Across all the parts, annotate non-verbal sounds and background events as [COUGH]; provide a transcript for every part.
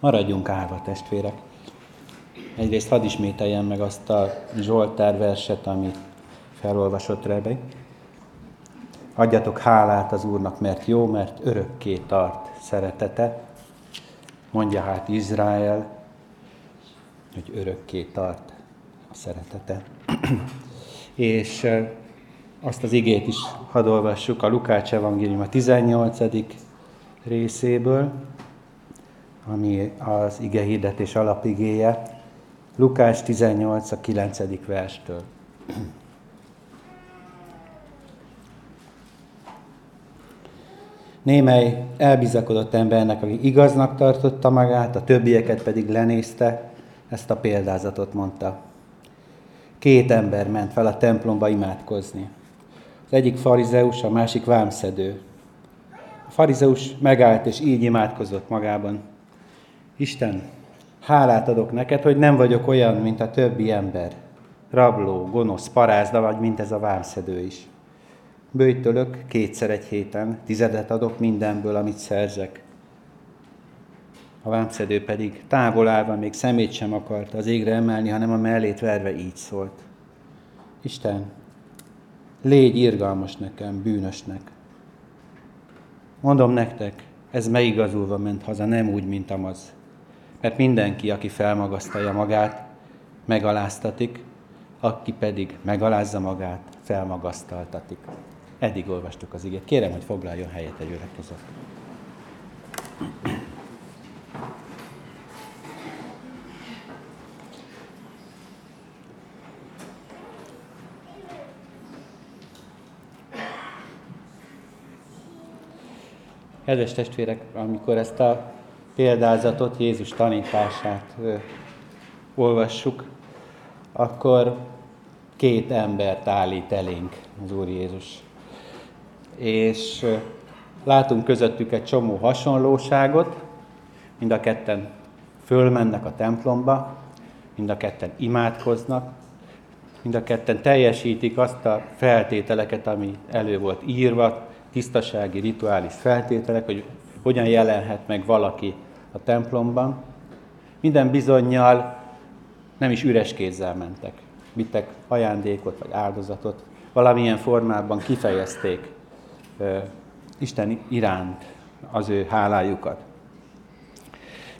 Maradjunk állva, testvérek. Egyrészt hadd ismételjem meg azt a Zsoltár verset, amit felolvasott Rebek. Adjatok hálát az Úrnak, mert jó, mert örökké tart szeretete. Mondja hát Izrael, hogy örökké tart a szeretete. [CLEARS THROAT] És azt az igét is hadd olvassuk a Lukács Evangélium a 18. részéből, ami az ige hirdetés alapigéje. Lukács 18 a 9. verstől. Némely elbizakodott embernek, aki igaznak tartotta magát, a többieket pedig lenézte, ezt a példázatot mondta. Két ember ment fel a templomba imádkozni. Az egyik farizeus, a másik vámszedő. A farizeus megállt és így imádkozott magában. Isten, hálát adok neked, hogy nem vagyok olyan, mint a többi ember. Rabló, gonosz, parázda vagy, mint ez a vámszedő is. Bőjtölök kétszer egy héten, tizedet adok mindenből, amit szerzek. A vámszedő pedig távol állva még szemét sem akart az égre emelni, hanem a mellét verve így szólt. Isten, légy irgalmas nekem, bűnösnek. Mondom nektek, ez megigazulva ment haza, nem úgy, mint amaz. Mert mindenki, aki felmagasztalja magát, megaláztatik, aki pedig megalázza magát, felmagasztaltatik. Eddig olvastuk az igét. Kérem, hogy foglaljon helyet egy között. Kedves testvérek, amikor ezt a példázatot, Jézus tanítását olvassuk, akkor két embert állít elénk az Úr Jézus. És látunk közöttük egy csomó hasonlóságot, mind a ketten fölmennek a templomba, mind a ketten imádkoznak, mind a ketten teljesítik azt a feltételeket, ami elő volt írva, tisztasági, rituális feltételek, hogy hogyan jelenhet meg valaki a templomban. Minden bizonyal nem is üres kézzel mentek. Vittek ajándékot vagy áldozatot, valamilyen formában kifejezték uh, Isten iránt az ő hálájukat.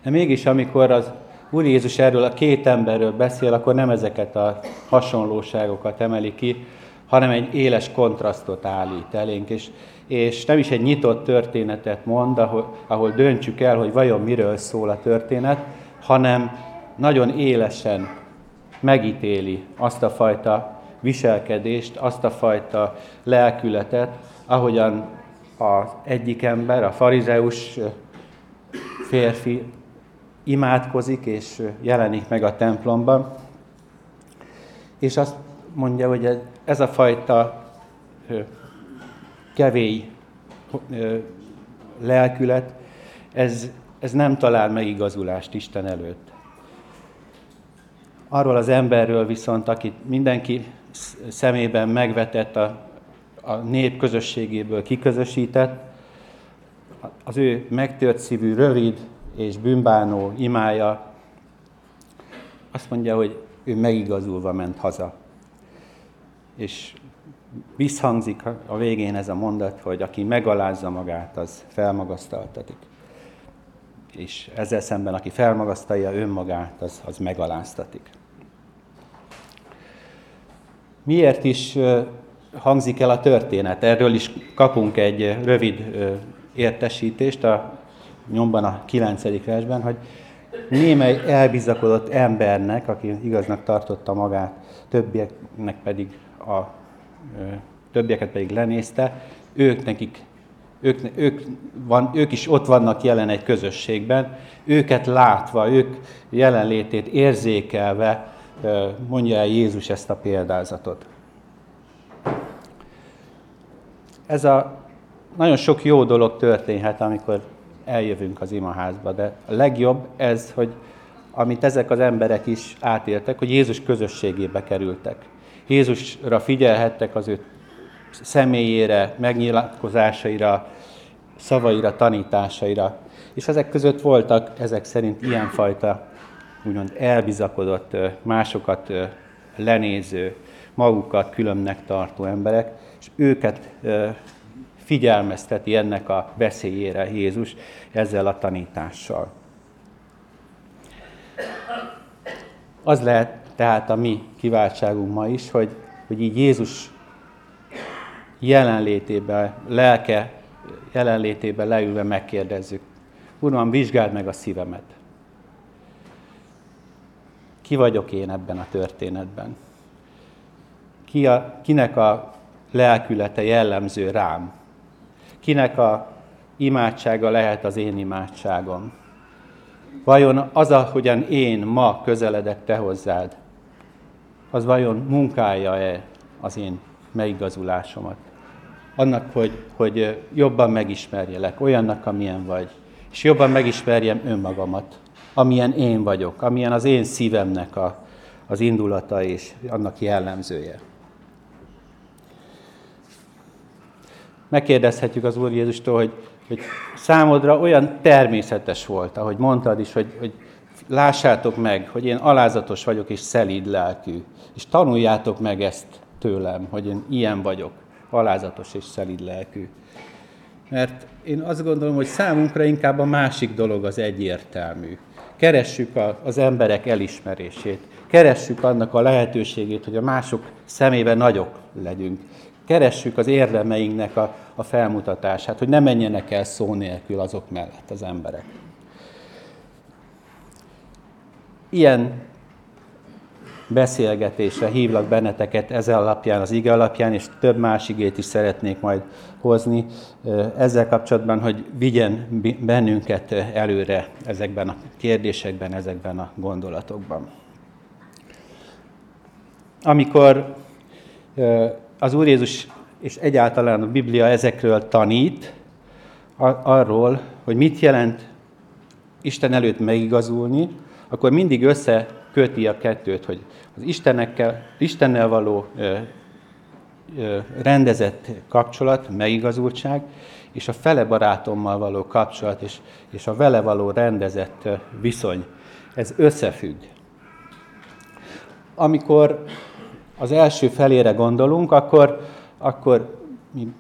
De mégis, amikor az Úr Jézus erről a két emberről beszél, akkor nem ezeket a hasonlóságokat emeli ki, hanem egy éles kontrasztot állít elénk, és és nem is egy nyitott történetet mond, ahol, ahol döntsük el, hogy vajon miről szól a történet, hanem nagyon élesen megítéli azt a fajta viselkedést, azt a fajta lelkületet, ahogyan az egyik ember, a farizeus férfi imádkozik és jelenik meg a templomban, és azt mondja, hogy ez a fajta kevély lelkület, ez, ez nem talál megigazulást Isten előtt. Arról az emberről viszont, akit mindenki szemében megvetett, a, a nép közösségéből kiközösített, az ő megtört szívű, rövid és bűnbánó imája azt mondja, hogy ő megigazulva ment haza. És visszhangzik a végén ez a mondat, hogy aki megalázza magát, az felmagasztaltatik. És ezzel szemben, aki felmagasztalja önmagát, az, az megaláztatik. Miért is hangzik el a történet? Erről is kapunk egy rövid értesítést a nyomban a 9. versben, hogy némely elbizakodott embernek, aki igaznak tartotta magát, többieknek pedig a többieket pedig lenézte, ők nekik ők, ők, van, ők is ott vannak jelen egy közösségben, őket látva, ők jelenlétét érzékelve mondja el Jézus ezt a példázatot. Ez a nagyon sok jó dolog történhet, amikor eljövünk az imaházba, de a legjobb ez, hogy amit ezek az emberek is átéltek, hogy Jézus közösségébe kerültek. Jézusra figyelhettek az ő személyére, megnyilatkozásaira, szavaira, tanításaira. És ezek között voltak ezek szerint ilyenfajta úgymond elbizakodott, másokat lenéző, magukat különnek tartó emberek, és őket figyelmezteti ennek a veszélyére Jézus ezzel a tanítással. Az lehet tehát a mi kiváltságunk ma is, hogy, hogy így Jézus jelenlétében, lelke jelenlétében leülve megkérdezzük. Uram, vizsgáld meg a szívemet. Ki vagyok én ebben a történetben? Ki a, kinek a lelkülete jellemző rám? Kinek a imádsága lehet az én imádságom? Vajon az, ahogyan én ma közeledek te hozzád, az vajon munkálja-e az én megigazulásomat? Annak, hogy, hogy jobban megismerjelek, olyannak, amilyen vagy, és jobban megismerjem önmagamat, amilyen én vagyok, amilyen az én szívemnek a, az indulata és annak jellemzője. Megkérdezhetjük az Úr Jézustól, hogy, hogy számodra olyan természetes volt, ahogy mondtad is, hogy, hogy lássátok meg, hogy én alázatos vagyok és szelíd lelkű, és tanuljátok meg ezt tőlem, hogy én ilyen vagyok, alázatos és szelíd lelkű. Mert én azt gondolom, hogy számunkra inkább a másik dolog az egyértelmű. Keressük a, az emberek elismerését, keressük annak a lehetőségét, hogy a mások szemében nagyok legyünk. Keressük az érdemeinknek a, a felmutatását, hogy ne menjenek el szó nélkül azok mellett az emberek. Ilyen beszélgetésre hívlak benneteket ezzel alapján, az ige alapján, és több más igét is szeretnék majd hozni ezzel kapcsolatban, hogy vigyen bennünket előre ezekben a kérdésekben, ezekben a gondolatokban. Amikor az Úr Jézus és egyáltalán a Biblia ezekről tanít, arról, hogy mit jelent Isten előtt megigazulni, akkor mindig összeköti a kettőt, hogy az Istenekkel, Istennel való ö, ö, rendezett kapcsolat, megigazultság, és a fele barátommal való kapcsolat, és, és a vele való rendezett viszony. Ez összefügg. Amikor az első felére gondolunk, akkor, akkor mi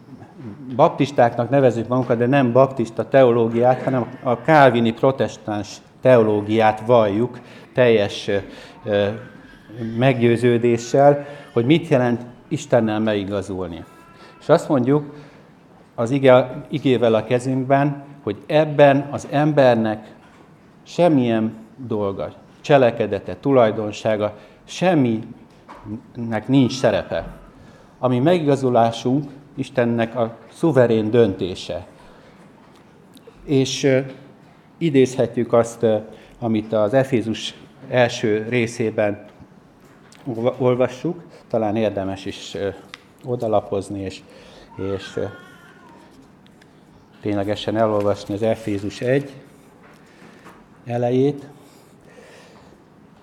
baptistáknak nevezünk magunkat, de nem baptista teológiát, hanem a kálvini protestáns teológiát valljuk teljes meggyőződéssel, hogy mit jelent Istennel megigazulni. És azt mondjuk az ige, igével a kezünkben, hogy ebben az embernek semmilyen dolga, cselekedete, tulajdonsága, semminek nincs szerepe. Ami megigazulásunk, Istennek a szuverén döntése. És idézhetjük azt, amit az Efézus első részében olvassuk, talán érdemes is odalapozni, és, és ténylegesen elolvasni az Efézus 1 elejét.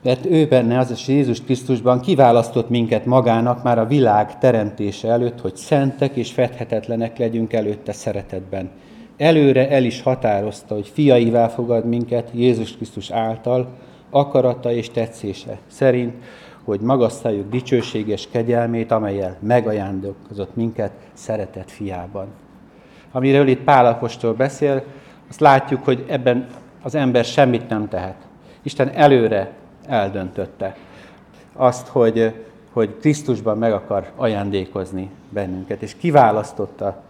Mert ő benne, az a Jézus Krisztusban kiválasztott minket magának már a világ teremtése előtt, hogy szentek és fedhetetlenek legyünk előtte szeretetben előre el is határozta, hogy fiaivá fogad minket Jézus Krisztus által, akarata és tetszése szerint, hogy magasztaljuk dicsőséges kegyelmét, amelyel megajándékozott minket szeretett fiában. Amiről itt Pálapostól beszél, azt látjuk, hogy ebben az ember semmit nem tehet. Isten előre eldöntötte azt, hogy, hogy Krisztusban meg akar ajándékozni bennünket, és kiválasztotta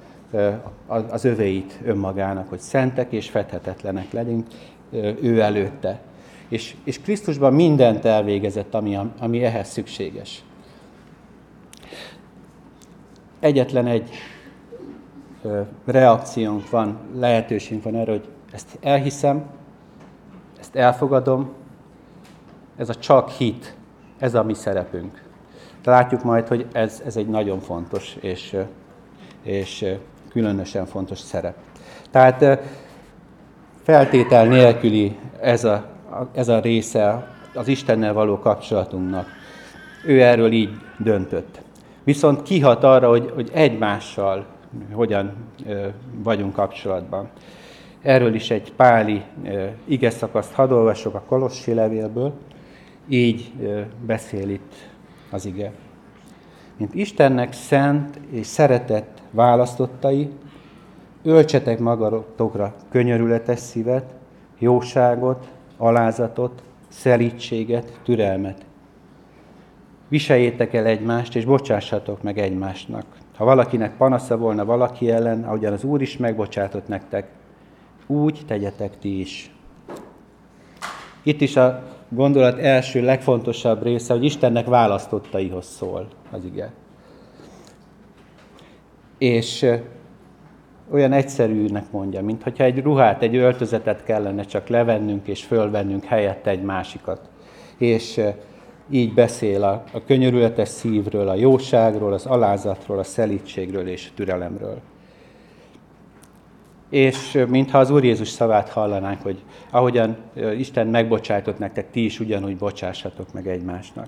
az övéit önmagának, hogy szentek és fedhetetlenek legyünk ő előtte. És, és Krisztusban mindent elvégezett, ami, ami ehhez szükséges. Egyetlen egy reakciónk van, lehetőségünk van erre, hogy ezt elhiszem, ezt elfogadom, ez a csak hit, ez a mi szerepünk. Látjuk majd, hogy ez, ez egy nagyon fontos és, és különösen fontos szerep. Tehát feltétel nélküli ez a, ez a része az Istennel való kapcsolatunknak. Ő erről így döntött. Viszont kihat arra, hogy, hogy egymással hogyan vagyunk kapcsolatban. Erről is egy páli ige szakaszt hadd olvasok a Kolossi levélből. Így beszél itt az ige. Mint Istennek szent és szeretett választottai, öltsetek magatokra könyörületes szívet, jóságot, alázatot, szelítséget, türelmet. Viseljétek el egymást, és bocsássatok meg egymásnak. Ha valakinek panasza volna valaki ellen, ahogyan az Úr is megbocsátott nektek, úgy tegyetek ti is. Itt is a gondolat első, legfontosabb része, hogy Istennek választottaihoz szól az ige. És olyan egyszerűnek mondja, mint hogyha egy ruhát, egy öltözetet kellene csak levennünk és fölvennünk helyette egy másikat. És így beszél a, a könyörületes szívről, a jóságról, az alázatról, a szelítségről és a türelemről. És mintha az Úr Jézus szavát hallanánk, hogy ahogyan Isten megbocsájtott nektek, ti is ugyanúgy bocsássatok meg egymásnak.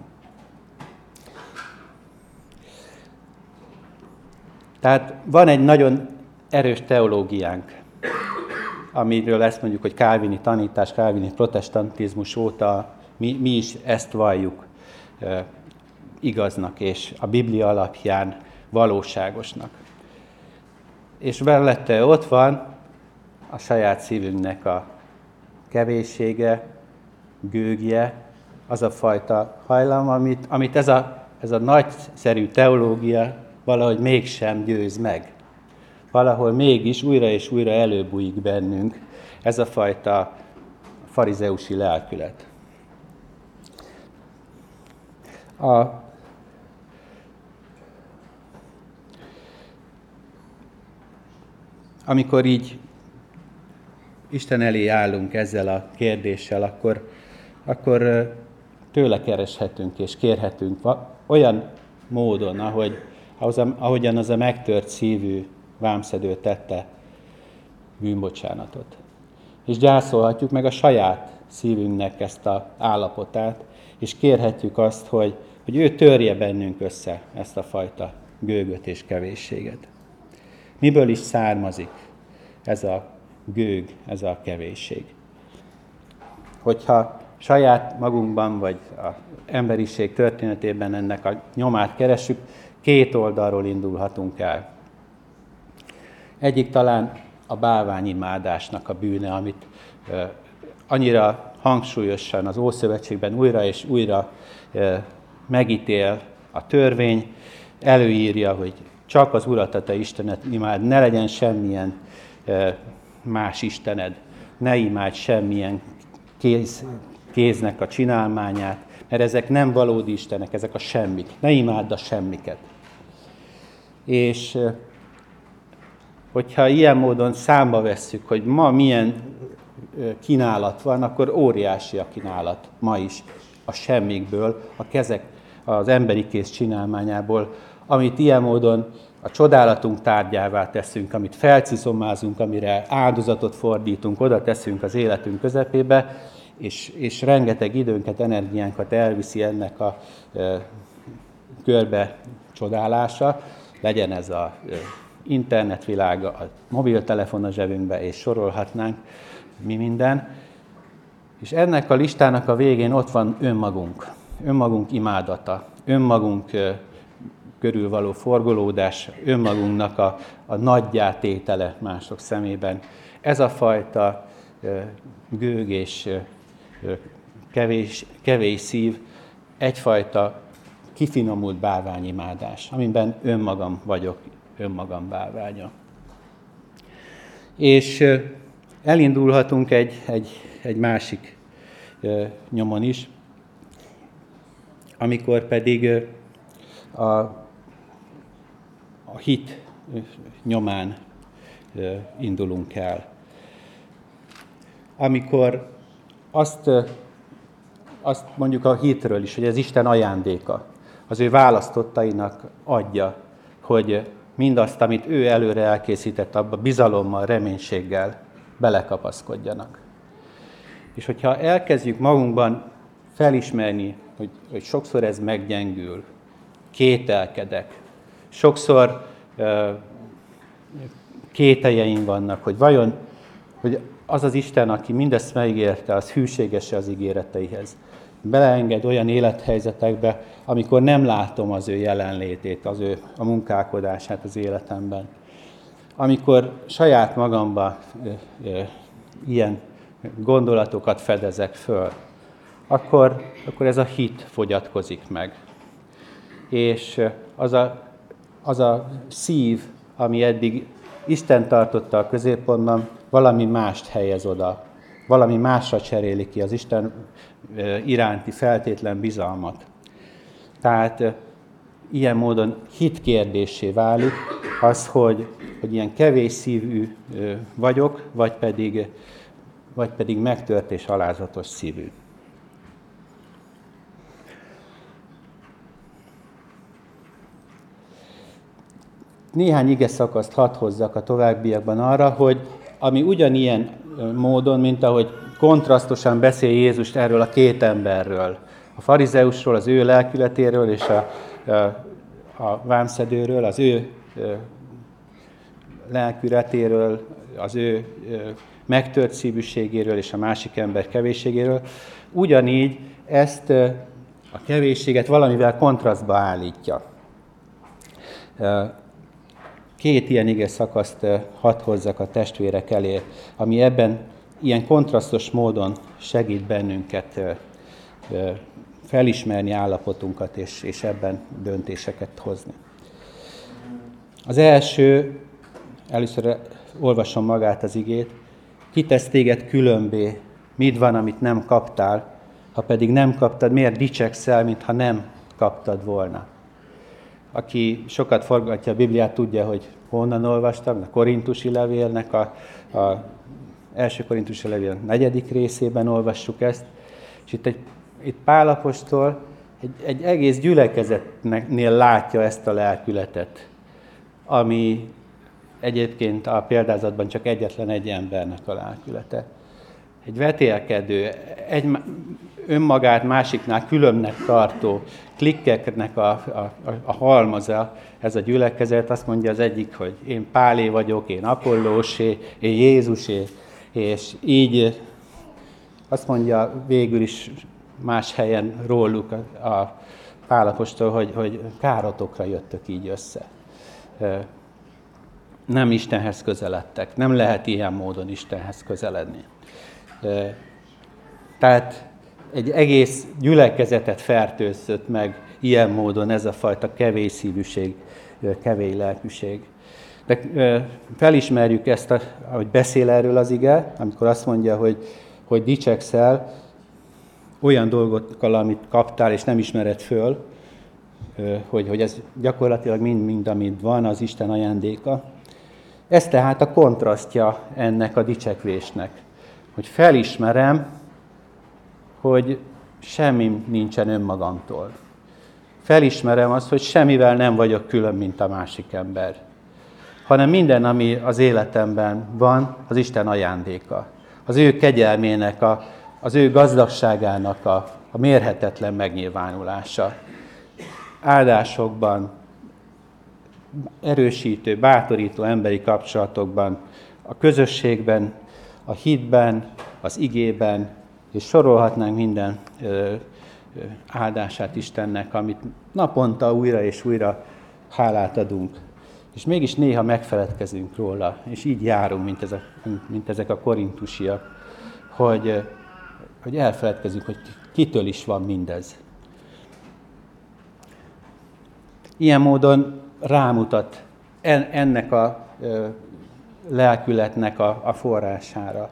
Tehát van egy nagyon erős teológiánk, amiről ezt mondjuk, hogy kálvini tanítás, kálvini protestantizmus óta mi, mi is ezt valljuk e, igaznak, és a Biblia alapján valóságosnak. És mellette ott van a saját szívünknek a kevéssége, gőgje, az a fajta hajlam, amit, amit ez, a, ez a nagyszerű teológia valahogy mégsem győz meg valahol mégis újra és újra előbújik bennünk ez a fajta farizeusi lelkület. A amikor így Isten elé állunk ezzel a kérdéssel, akkor, akkor tőle kereshetünk és kérhetünk olyan módon, ahogy, ahogyan az a megtört szívű vámszedő tette bűnbocsánatot. És gyászolhatjuk meg a saját szívünknek ezt a állapotát, és kérhetjük azt, hogy, hogy ő törje bennünk össze ezt a fajta gőgöt és kevésséget. Miből is származik ez a gőg, ez a kevésség? Hogyha saját magunkban, vagy az emberiség történetében ennek a nyomát keresünk, két oldalról indulhatunk el. Egyik talán a bálványimádásnak a bűne, amit annyira hangsúlyosan az Ószövetségben újra és újra megítél a törvény, előírja, hogy csak az Urat, a te Istenet imád, ne legyen semmilyen más Istened, ne imádj semmilyen kéz, kéznek a csinálmányát, mert ezek nem valódi Istenek, ezek a semmik. Ne imádd a semmiket. És hogyha ilyen módon számba vesszük, hogy ma milyen kínálat van, akkor óriási a kínálat ma is a semmikből, a kezek, az emberi kéz csinálmányából, amit ilyen módon a csodálatunk tárgyává teszünk, amit felciszomázunk, amire áldozatot fordítunk, oda teszünk az életünk közepébe, és, és rengeteg időnket, energiánkat elviszi ennek a e, körbe csodálása, legyen ez a internetvilága, a mobiltelefon a zsebünkbe, és sorolhatnánk mi minden. És ennek a listának a végén ott van önmagunk, önmagunk imádata, önmagunk körül való forgolódás, önmagunknak a, a nagyjátétele mások szemében. Ez a fajta gőg és kevés, kevés szív egyfajta kifinomult bálványimádás, amiben önmagam vagyok, önmagam bálványa. És elindulhatunk egy, egy, egy másik nyomon is, amikor pedig a, a hit nyomán indulunk el. Amikor azt, azt mondjuk a hitről is, hogy ez Isten ajándéka, az ő választottainak adja, hogy mindazt, amit ő előre elkészített, abba bizalommal, reménységgel belekapaszkodjanak. És hogyha elkezdjük magunkban felismerni, hogy, hogy sokszor ez meggyengül, kételkedek, sokszor uh, kételjeim vannak, hogy vajon hogy az az Isten, aki mindezt megígérte, az hűséges az ígéreteihez. Beleenged olyan élethelyzetekbe, amikor nem látom az ő jelenlétét, az ő a munkálkodását az életemben. Amikor saját magamba e, e, ilyen gondolatokat fedezek föl, akkor, akkor ez a hit fogyatkozik meg. És az a, az a szív, ami eddig Isten tartotta a középpontban, valami mást helyez oda. Valami másra cseréli ki az Isten iránti feltétlen bizalmat. Tehát ilyen módon hit kérdésé válik az, hogy, hogy ilyen kevés szívű vagyok, vagy pedig, vagy pedig megtört és alázatos szívű. néhány ige szakaszt hadd hozzak a továbbiakban arra, hogy ami ugyanilyen módon, mint ahogy kontrasztosan beszél Jézus erről a két emberről, a farizeusról, az ő lelkületéről és a, a, a vámszedőről, az ő lelkületéről, az ő megtört szívűségéről és a másik ember kevésségéről, ugyanígy ezt a kevésséget valamivel kontrasztba állítja. Két ilyen ige szakaszt hadd hozzak a testvérek elé, ami ebben ilyen kontrasztos módon segít bennünket felismerni állapotunkat, és, és ebben döntéseket hozni. Az első, először olvasom magát az igét, kitesz téged különbé, mit van, amit nem kaptál, ha pedig nem kaptad, miért dicsekszel, mintha nem kaptad volna aki sokat forgatja a Bibliát, tudja, hogy honnan olvastam, a korintusi levélnek a, a első korintusi levél negyedik részében olvassuk ezt, és itt, egy, itt Pálapostól egy, egy egész gyülekezetnél látja ezt a lelkületet, ami egyébként a példázatban csak egyetlen egy embernek a lelkülete. Egy vetélkedő, egy, önmagát másiknál különnek tartó klikkeknek a, a, a halmaza, ez a gyülekezet, azt mondja az egyik, hogy én Pálé vagyok, én Apollósé, én Jézusé, és így azt mondja végül is más helyen róluk a, a Pálapostól, hogy, hogy károtokra jöttök így össze. Nem Istenhez közeledtek, nem lehet ilyen módon Istenhez közeledni. Tehát egy egész gyülekezetet fertőzött meg ilyen módon ez a fajta kevés szívűség, kevés lelkűség. De felismerjük ezt, ahogy beszél erről az ige, amikor azt mondja, hogy, hogy dicsekszel olyan dolgokkal, amit kaptál, és nem ismered föl, hogy, hogy ez gyakorlatilag mind-mind, amit van, az Isten ajándéka. Ez tehát a kontrasztja ennek a dicsekvésnek, hogy felismerem, hogy semmi nincsen önmagamtól. Felismerem azt, hogy semmivel nem vagyok külön, mint a másik ember. Hanem minden, ami az életemben van, az Isten ajándéka. Az ő kegyelmének, a, az ő gazdagságának a, a mérhetetlen megnyilvánulása. Áldásokban, erősítő, bátorító emberi kapcsolatokban, a közösségben, a hitben, az igében, és sorolhatnánk minden áldását Istennek, amit naponta újra és újra hálát adunk. És mégis néha megfeledkezünk róla, és így járunk, mint, ez a, mint ezek a korintusiak, hogy, hogy elfeledkezünk, hogy kitől is van mindez. Ilyen módon rámutat ennek a lelkületnek a, a forrására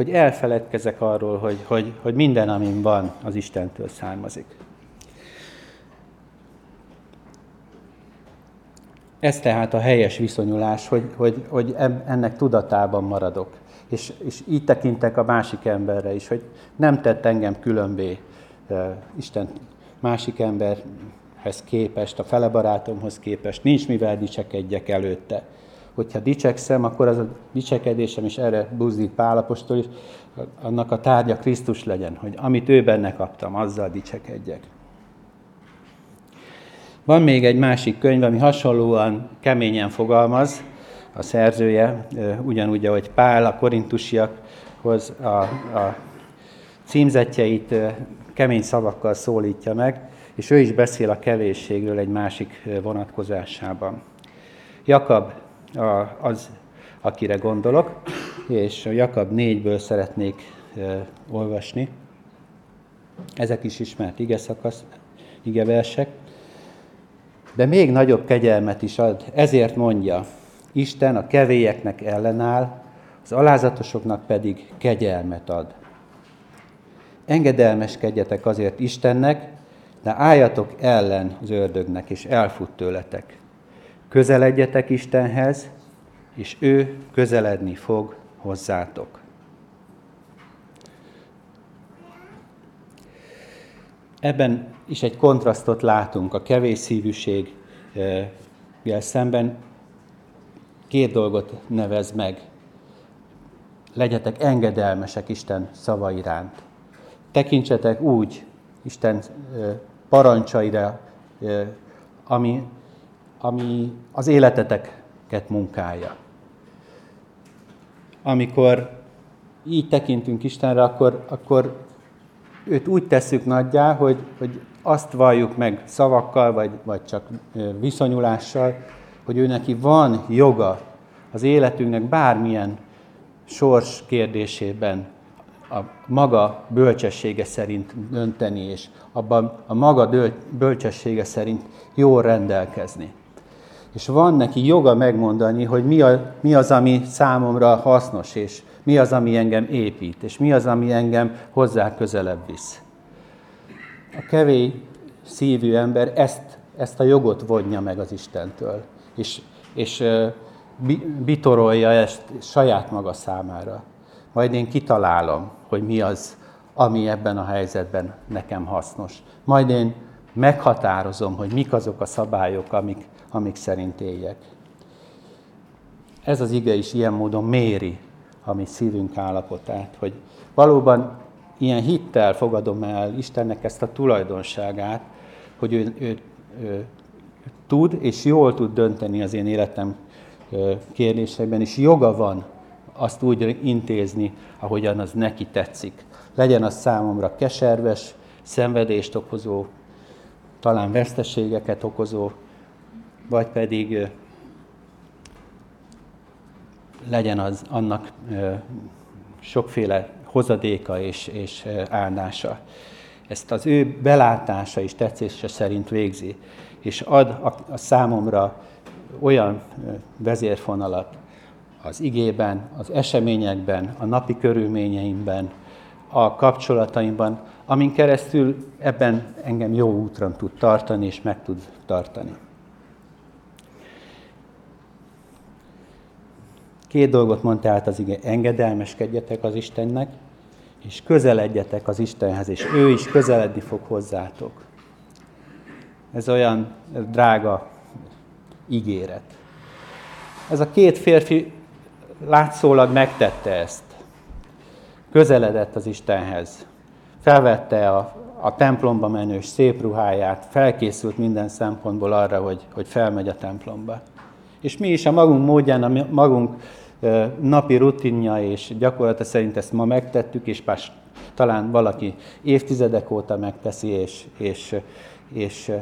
hogy elfeledkezek arról, hogy, hogy, hogy minden, amin van, az Istentől származik. Ez tehát a helyes viszonyulás, hogy, hogy, hogy ennek tudatában maradok. És, és így tekintek a másik emberre is, hogy nem tett engem különbé Isten másik emberhez képest, a fele barátomhoz képest, nincs mivel dicsekedjek előtte hogyha dicsekszem, akkor az a dicsekedésem is erre buzdít Pálapostól is, annak a tárgya Krisztus legyen, hogy amit ő benne kaptam, azzal dicsekedjek. Van még egy másik könyv, ami hasonlóan keményen fogalmaz, a szerzője, ugyanúgy, ahogy Pál a korintusiakhoz a, a címzetjeit kemény szavakkal szólítja meg, és ő is beszél a kevésségről egy másik vonatkozásában. Jakab az, akire gondolok, és a Jakab 4-ből szeretnék olvasni. Ezek is ismert ige szakasz, ige versek. De még nagyobb kegyelmet is ad, ezért mondja, Isten a kevélyeknek ellenáll, az alázatosoknak pedig kegyelmet ad. Engedelmeskedjetek azért Istennek, de álljatok ellen az ördögnek, és elfut tőletek. Közeledjetek Istenhez, és ő közeledni fog hozzátok. Ebben is egy kontrasztot látunk a kevés szívűség szemben. Két dolgot nevez meg. Legyetek engedelmesek Isten szava iránt. Tekintsetek úgy Isten parancsaira, ami, ami az életeteket munkálja. Amikor így tekintünk Istenre, akkor, akkor őt úgy tesszük nagyjá, hogy, hogy azt valljuk meg szavakkal, vagy, vagy csak viszonyulással, hogy ő neki van joga az életünknek bármilyen sors kérdésében a maga bölcsessége szerint dönteni, és abban a maga bölcsessége szerint jól rendelkezni. És van neki joga megmondani, hogy mi, a, mi az, ami számomra hasznos, és mi az, ami engem épít, és mi az, ami engem hozzá közelebb visz. A kevés szívű ember ezt, ezt a jogot vonja meg az Istentől, és, és bitorolja ezt saját maga számára. Majd én kitalálom, hogy mi az, ami ebben a helyzetben nekem hasznos. Majd én meghatározom, hogy mik azok a szabályok, amik, amik szerint éljek. Ez az ige is ilyen módon méri a mi szívünk állapotát, hogy valóban ilyen hittel fogadom el Istennek ezt a tulajdonságát, hogy ő, ő, ő tud és jól tud dönteni az én életem kérdéseiben, és joga van azt úgy intézni, ahogyan az neki tetszik. Legyen az számomra keserves, szenvedést okozó, talán veszteségeket okozó, vagy pedig legyen az annak sokféle hozadéka és, és áldása. Ezt az ő belátása és tetszése szerint végzi, és ad a, a számomra olyan vezérfonalat az igében, az eseményekben, a napi körülményeimben, a kapcsolataimban, amin keresztül ebben engem jó útra tud tartani és meg tud tartani. Két dolgot mondta át az ige, engedelmeskedjetek az Istennek, és közeledjetek az Istenhez, és ő is közeledni fog hozzátok. Ez olyan drága ígéret. Ez a két férfi látszólag megtette ezt. Közeledett az Istenhez. Felvette a, a templomba menős szép ruháját, felkészült minden szempontból arra, hogy, hogy felmegy a templomba. És mi is a magunk módján, a magunk napi rutinja és gyakorlata szerint ezt ma megtettük, és más, talán valaki évtizedek óta megteszi, és, és, és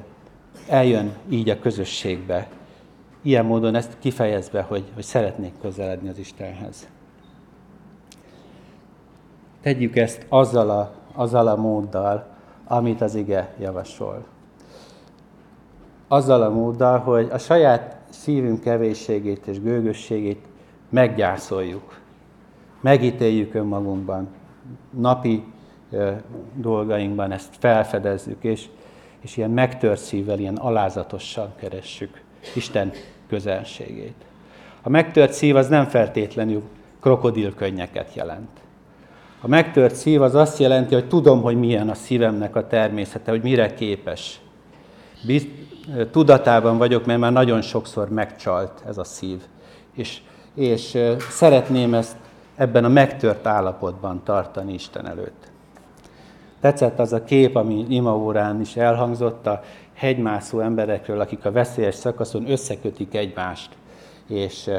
eljön így a közösségbe. Ilyen módon ezt kifejezve, hogy, hogy szeretnék közeledni az Istenhez. Tegyük ezt azzal a, azzal a móddal, amit az ige javasol. Azzal a móddal, hogy a saját szívünk kevésségét és gőgösségét meggyászoljuk, megítéljük önmagunkban, napi dolgainkban ezt felfedezzük, és, és ilyen megtört szívvel, ilyen alázatosan keressük Isten közelségét. A megtört szív az nem feltétlenül krokodilkönnyeket jelent. A megtört szív az azt jelenti, hogy tudom, hogy milyen a szívemnek a természete, hogy mire képes. Tudatában vagyok, mert már nagyon sokszor megcsalt ez a szív. És és szeretném ezt ebben a megtört állapotban tartani Isten előtt. Tetszett az a kép, ami imaórán is elhangzott, a hegymászó emberekről, akik a veszélyes szakaszon összekötik egymást, és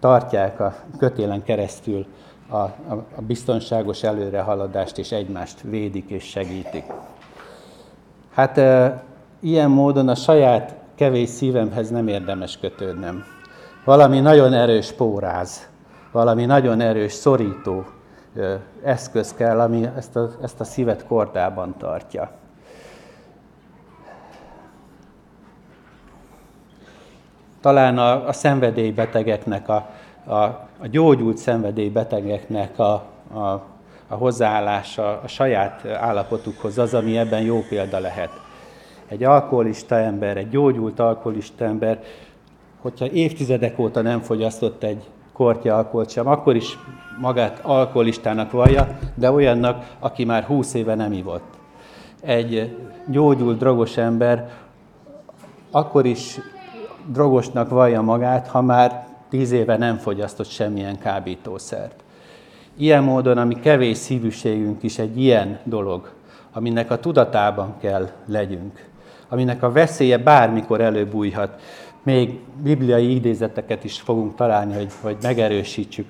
tartják a kötélen keresztül a, a, a biztonságos előrehaladást, és egymást védik és segítik. Hát ilyen módon a saját kevés szívemhez nem érdemes kötődnem. Valami nagyon erős póráz, valami nagyon erős szorító eszköz kell, ami ezt a, ezt a szívet kordában tartja. Talán a, a szenvedélybetegeknek, a, a, a gyógyult szenvedélybetegeknek a, a, a hozzáállása a saját állapotukhoz az, ami ebben jó példa lehet. Egy alkoholista ember, egy gyógyult alkoholista ember, hogyha évtizedek óta nem fogyasztott egy kortya alkoholt sem, akkor is magát alkoholistának vallja, de olyannak, aki már húsz éve nem ivott. Egy gyógyult drogos ember akkor is drogosnak vallja magát, ha már tíz éve nem fogyasztott semmilyen kábítószert. Ilyen módon, ami kevés szívűségünk is egy ilyen dolog, aminek a tudatában kell legyünk, aminek a veszélye bármikor előbújhat. Még bibliai idézeteket is fogunk találni, hogy, hogy megerősítsük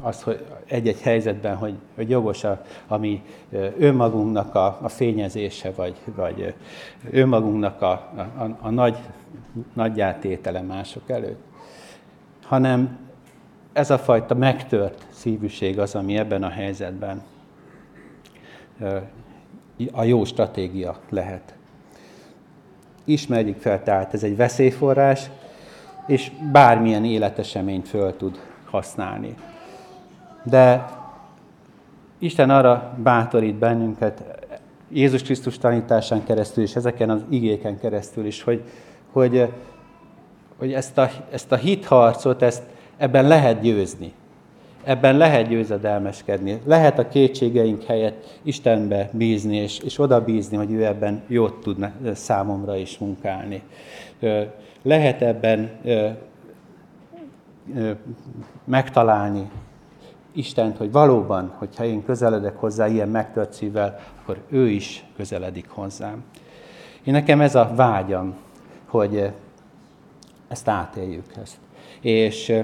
azt, hogy egy-egy helyzetben, hogy, hogy jogos a, ami önmagunknak a, a fényezése, vagy, vagy önmagunknak a, a, a, a nagy, nagyjátétele mások előtt. Hanem ez a fajta megtört szívűség az, ami ebben a helyzetben a jó stratégia lehet. Ismerjük fel, tehát ez egy veszélyforrás, és bármilyen életeseményt föl tud használni. De Isten arra bátorít bennünket, Jézus Krisztus tanításán keresztül, és ezeken az igéken keresztül is, hogy, hogy, hogy ezt, a, ezt a hitharcot, ezt ebben lehet győzni. Ebben lehet győzedelmeskedni. Lehet a kétségeink helyett Istenbe bízni, és, és oda bízni, hogy ő ebben jót tud számomra is munkálni. Lehet ebben megtalálni Istent, hogy valóban, hogyha én közeledek hozzá ilyen megtört szívvel, akkor ő is közeledik hozzám. Én nekem ez a vágyam, hogy ezt átéljük ezt. És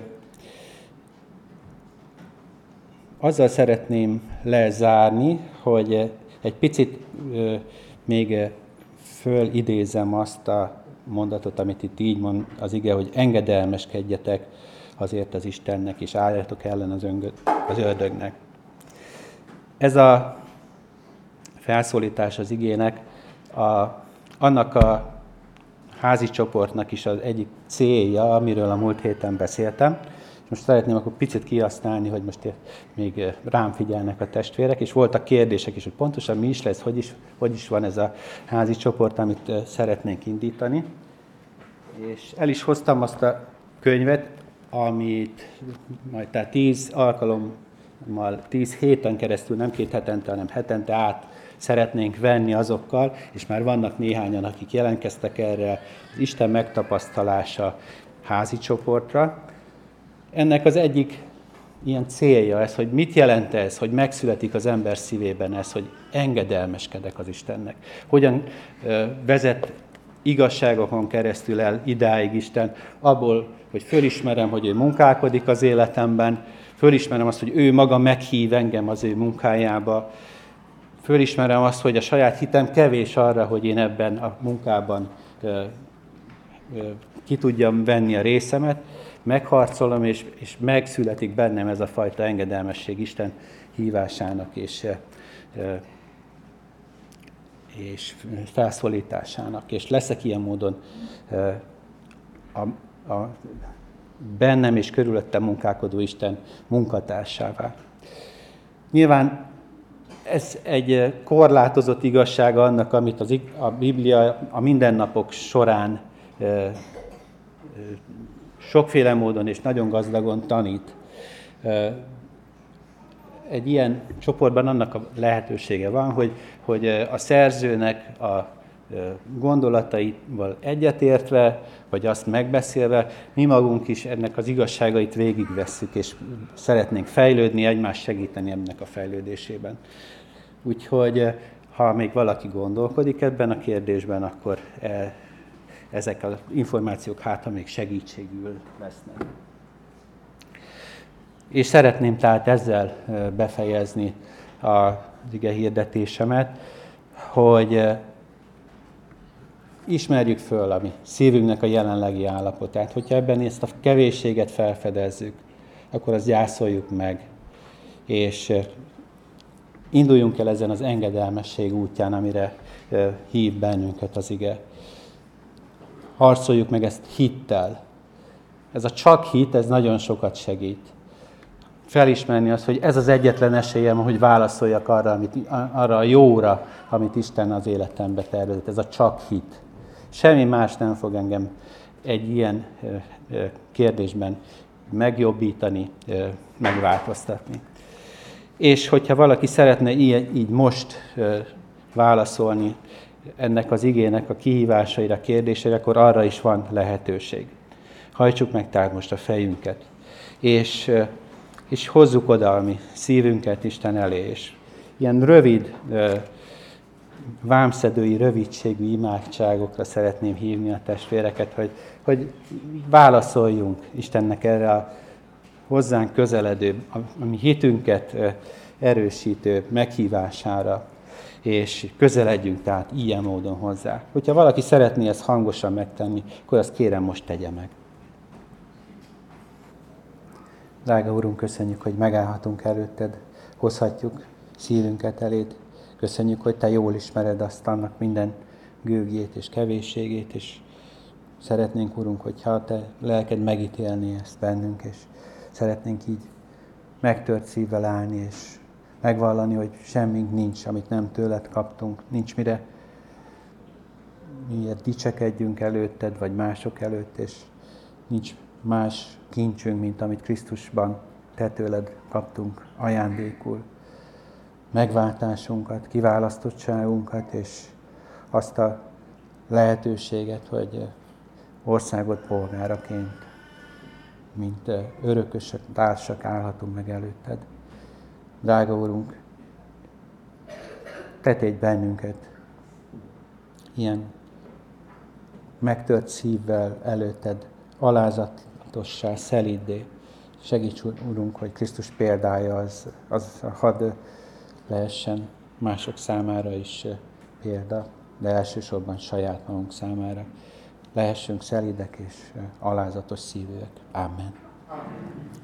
azzal szeretném lezárni, hogy egy picit még fölidézem azt a mondatot, amit itt így mond az ige, hogy engedelmeskedjetek azért az Istennek, és álljatok ellen az, öngö, az ördögnek. Ez a felszólítás az igének a, annak a házi csoportnak is az egyik célja, amiről a múlt héten beszéltem, most szeretném akkor picit kihasználni, hogy most még rám figyelnek a testvérek, és voltak kérdések is, hogy pontosan mi is lesz, hogy is, hogy is van ez a házi csoport, amit szeretnénk indítani. És el is hoztam azt a könyvet, amit majd tehát tíz alkalommal, tíz héten keresztül, nem két hetente, hanem hetente át szeretnénk venni azokkal, és már vannak néhányan, akik jelentkeztek erre Isten megtapasztalása házi csoportra. Ennek az egyik ilyen célja ez, hogy mit jelent ez, hogy megszületik az ember szívében ez, hogy engedelmeskedek az Istennek. Hogyan vezet igazságokon keresztül el idáig Isten, abból, hogy fölismerem, hogy ő munkálkodik az életemben, fölismerem azt, hogy ő maga meghív engem az ő munkájába, fölismerem azt, hogy a saját hitem kevés arra, hogy én ebben a munkában ki tudjam venni a részemet, megharcolom, és, és megszületik bennem ez a fajta engedelmesség Isten hívásának és, és felszólításának. És leszek ilyen módon a, a bennem és körülöttem munkálkodó Isten munkatársává. Nyilván ez egy korlátozott igazsága annak, amit az, a Biblia a mindennapok során sokféle módon és nagyon gazdagon tanít. Egy ilyen csoportban annak a lehetősége van, hogy, hogy a szerzőnek a gondolataival egyetértve, vagy azt megbeszélve, mi magunk is ennek az igazságait végigvesszük, és szeretnénk fejlődni, egymást segíteni ennek a fejlődésében. Úgyhogy, ha még valaki gondolkodik ebben a kérdésben, akkor ezek az információk hát, ha még segítségül lesznek. És szeretném tehát ezzel befejezni a ige hirdetésemet, hogy ismerjük föl a mi szívünknek a jelenlegi állapotát. Hogyha ebben ezt a kevésséget felfedezzük, akkor azt gyászoljuk meg, és induljunk el ezen az engedelmesség útján, amire hív bennünket az ige. Harcoljuk meg ezt hittel. Ez a csak hit, ez nagyon sokat segít. Felismerni azt, hogy ez az egyetlen esélyem, hogy válaszoljak arra, amit, arra a jóra, amit Isten az életembe tervezett. Ez a csak hit. Semmi más nem fog engem egy ilyen kérdésben megjobbítani, megváltoztatni. És hogyha valaki szeretne így, most válaszolni ennek az igének a kihívásaira, kérdéseire, akkor arra is van lehetőség. Hajtsuk meg tehát most a fejünket, és, és hozzuk oda a mi szívünket Isten elé, és ilyen rövid, vámszedői, rövidségű imádságokra szeretném hívni a testvéreket, hogy, hogy válaszoljunk Istennek erre a hozzánk közeledő, a mi hitünket erősítő meghívására, és közeledjünk tehát ilyen módon hozzá. Hogyha valaki szeretné ezt hangosan megtenni, akkor azt kérem most tegye meg. Drága Úrunk, köszönjük, hogy megállhatunk előtted, hozhatjuk szívünket eléd. Köszönjük, hogy Te jól ismered azt annak minden gőgjét és kevésségét, és szeretnénk, Urunk, hogyha Te lelked megítélni ezt bennünk, és szeretnénk így megtört szívvel állni, és megvallani, hogy semmink nincs, amit nem tőled kaptunk, nincs mire miért dicsekedjünk előtted, vagy mások előtt, és nincs más kincsünk, mint amit Krisztusban te tőled kaptunk ajándékul. Megváltásunkat, kiválasztottságunkat, és azt a lehetőséget, hogy országot polgáraként, mint örökösök, társak állhatunk meg előtted. Drága Úrunk, te tégy bennünket ilyen megtört szívvel előtted, alázatossá, szelíddé. Segíts, Úrunk, hogy Krisztus példája az, az hadd lehessen mások számára is példa, de elsősorban saját magunk számára. Lehessünk szelidek és alázatos szívűek. Amen. Amen.